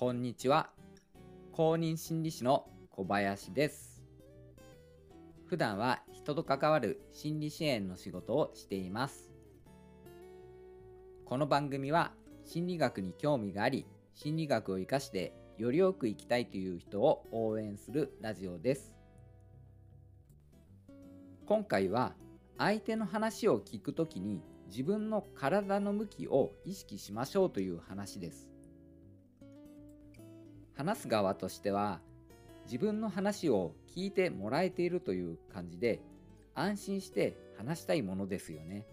こんにちは。公認心理師の小林です。普段は人と関わる心理支援の仕事をしています。この番組は心理学に興味があり心理学を活かしてよりよく生きたいという人を応援するラジオです。今回は相手の話を聞くときに自分の体の向きを意識しましょうという話です。話す側としては自分の話を聞いてもらえているという感じで安心して話したいものですよね。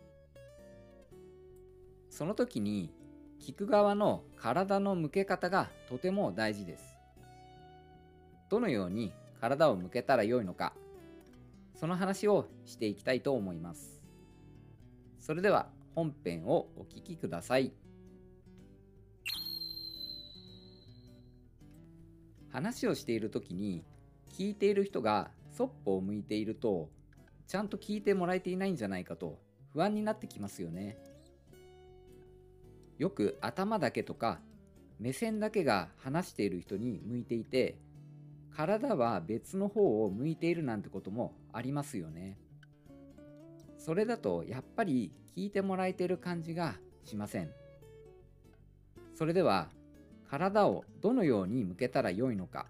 その時に聞く側の体の向け方がとても大事です。どのように体を向けたらよいのかその話をしていきたいと思います。それでは本編をお聴きください。話をしている時に聞いている人がそっぽを向いているとちゃんと聞いてもらえていないんじゃないかと不安になってきますよね。よく頭だけとか目線だけが話している人に向いていて体は別の方を向いているなんてこともありますよね。それだとやっぱり聞いてもらえている感じがしません。それでは体をどのように向けたらよいのか。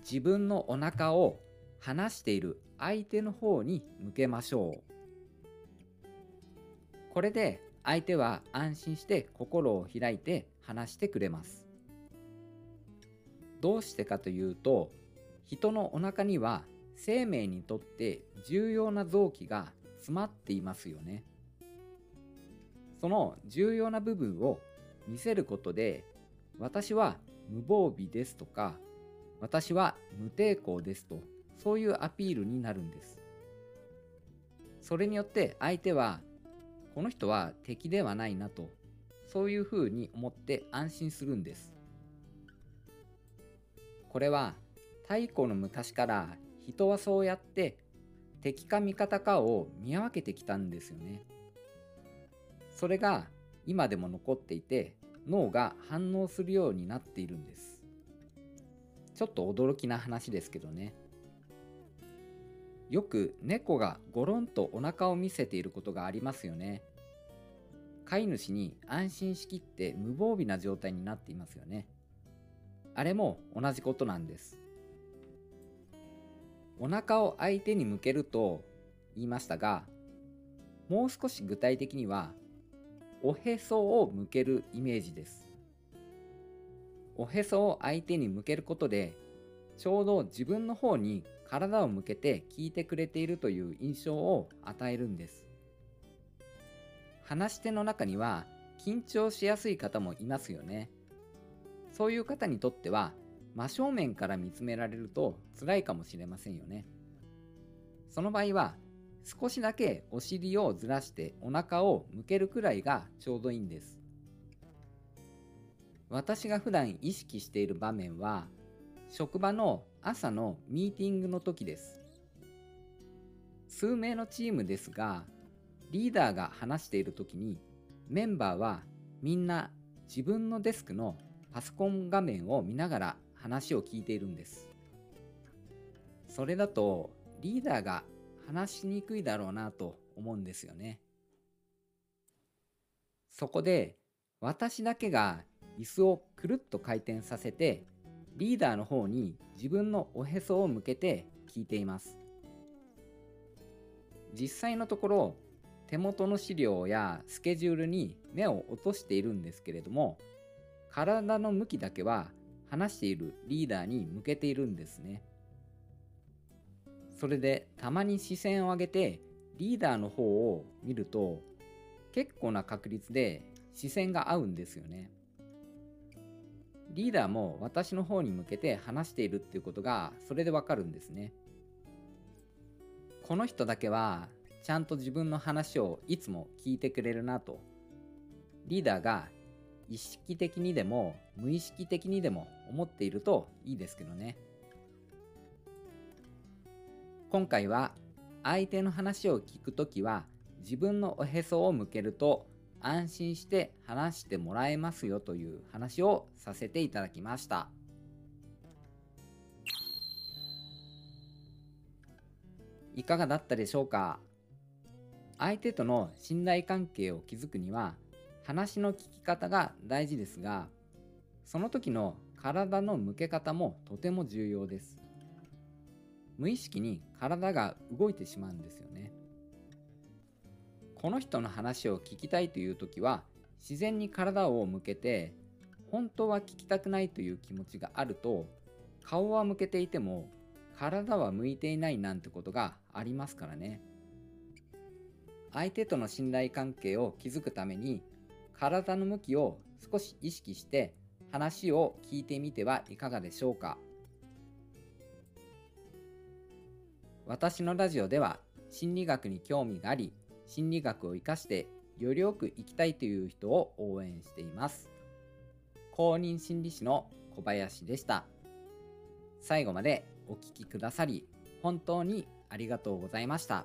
自分のお腹を話している相手の方に向けましょう。これで相手は安心して心を開いて話してくれます。どうしてかというと人のお腹には生命にとって重要な臓器が詰まっていますよね。その重要な部分を見せることで私は無防備ですとか私は無抵抗ですとそういうアピールになるんです。それによって相手はこの人は敵ではないなとそういうふうに思って安心するんです。これは太古の昔から人はそうやって敵か味方かを見分けてきたんですよね。それが今でも残っていて脳が反応するようになっているんです。ちょっと驚きな話ですけどね。よく猫がゴロンとお腹を見せていることがありますよね。飼い主に安心しきって無防備な状態になっていますよね。あれも同じことなんです。お腹を相手に向けると言いましたがもう少し具体的にはおへそを向けるイメージです。おへそを相手に向けることで、ちょうど自分の方に体を向けて聞いてくれているという印象を与えるんです。話し手の中には緊張しやすい方もいますよね。そういう方にとっては真正面から見つめられると辛いかもしれませんよね。その場合は少しだけお尻をずらしてお腹を向けるくらいがちょうどいいんです。私が普段意識している場面は職場の朝のミーティングの時です。数名のチームですがリーダーが話している時にメンバーはみんな自分のデスクのパソコン画面を見ながら話を聞いているんです。それだとリーダーが話しにくいだろうなと思うんですよね。そこで私だけが椅子をくるっと回転させてリーダーの方に自分のおへそを向けて聞いています。実際のところ手元の資料やスケジュールに目を落としているんですけれども体の向きだけは話しているリーダーに向けているんですね。それでたまに視線を上げてリーダーの方を見ると結構な確率で視線が合うんですよね。リーダーも私の方に向けて話しているっていうことがそれでわかるんですね。この人だけはちゃんと自分の話をいつも聞いてくれるなとリーダーが意識的にでも無意識的にでも思っているといいですけどね。今回は相手の話を聞くときは自分のおへそを向けると安心して話してもらえますよという話をさせていただきました。いかがだったでしょうか？相手との信頼関係を築くには話の聞き方が大事ですがその時の体の向け方もとても重要です無意識に体が動いてしまうんですよね。この人の話を聞きたいという時は自然に体を向けて本当は聞きたくないという気持ちがあると顔は向けていても体は向いていないなんてことがありますからね。相手との信頼関係を築くために体の向きを少し意識して話を聞いてみてはいかがでしょうか。私のラジオでは心理学に興味があり心理学を生かしてよりよく生きたいという人を応援しています。公認心理師の小林でした。最後までお聴きくださり本当にありがとうございました。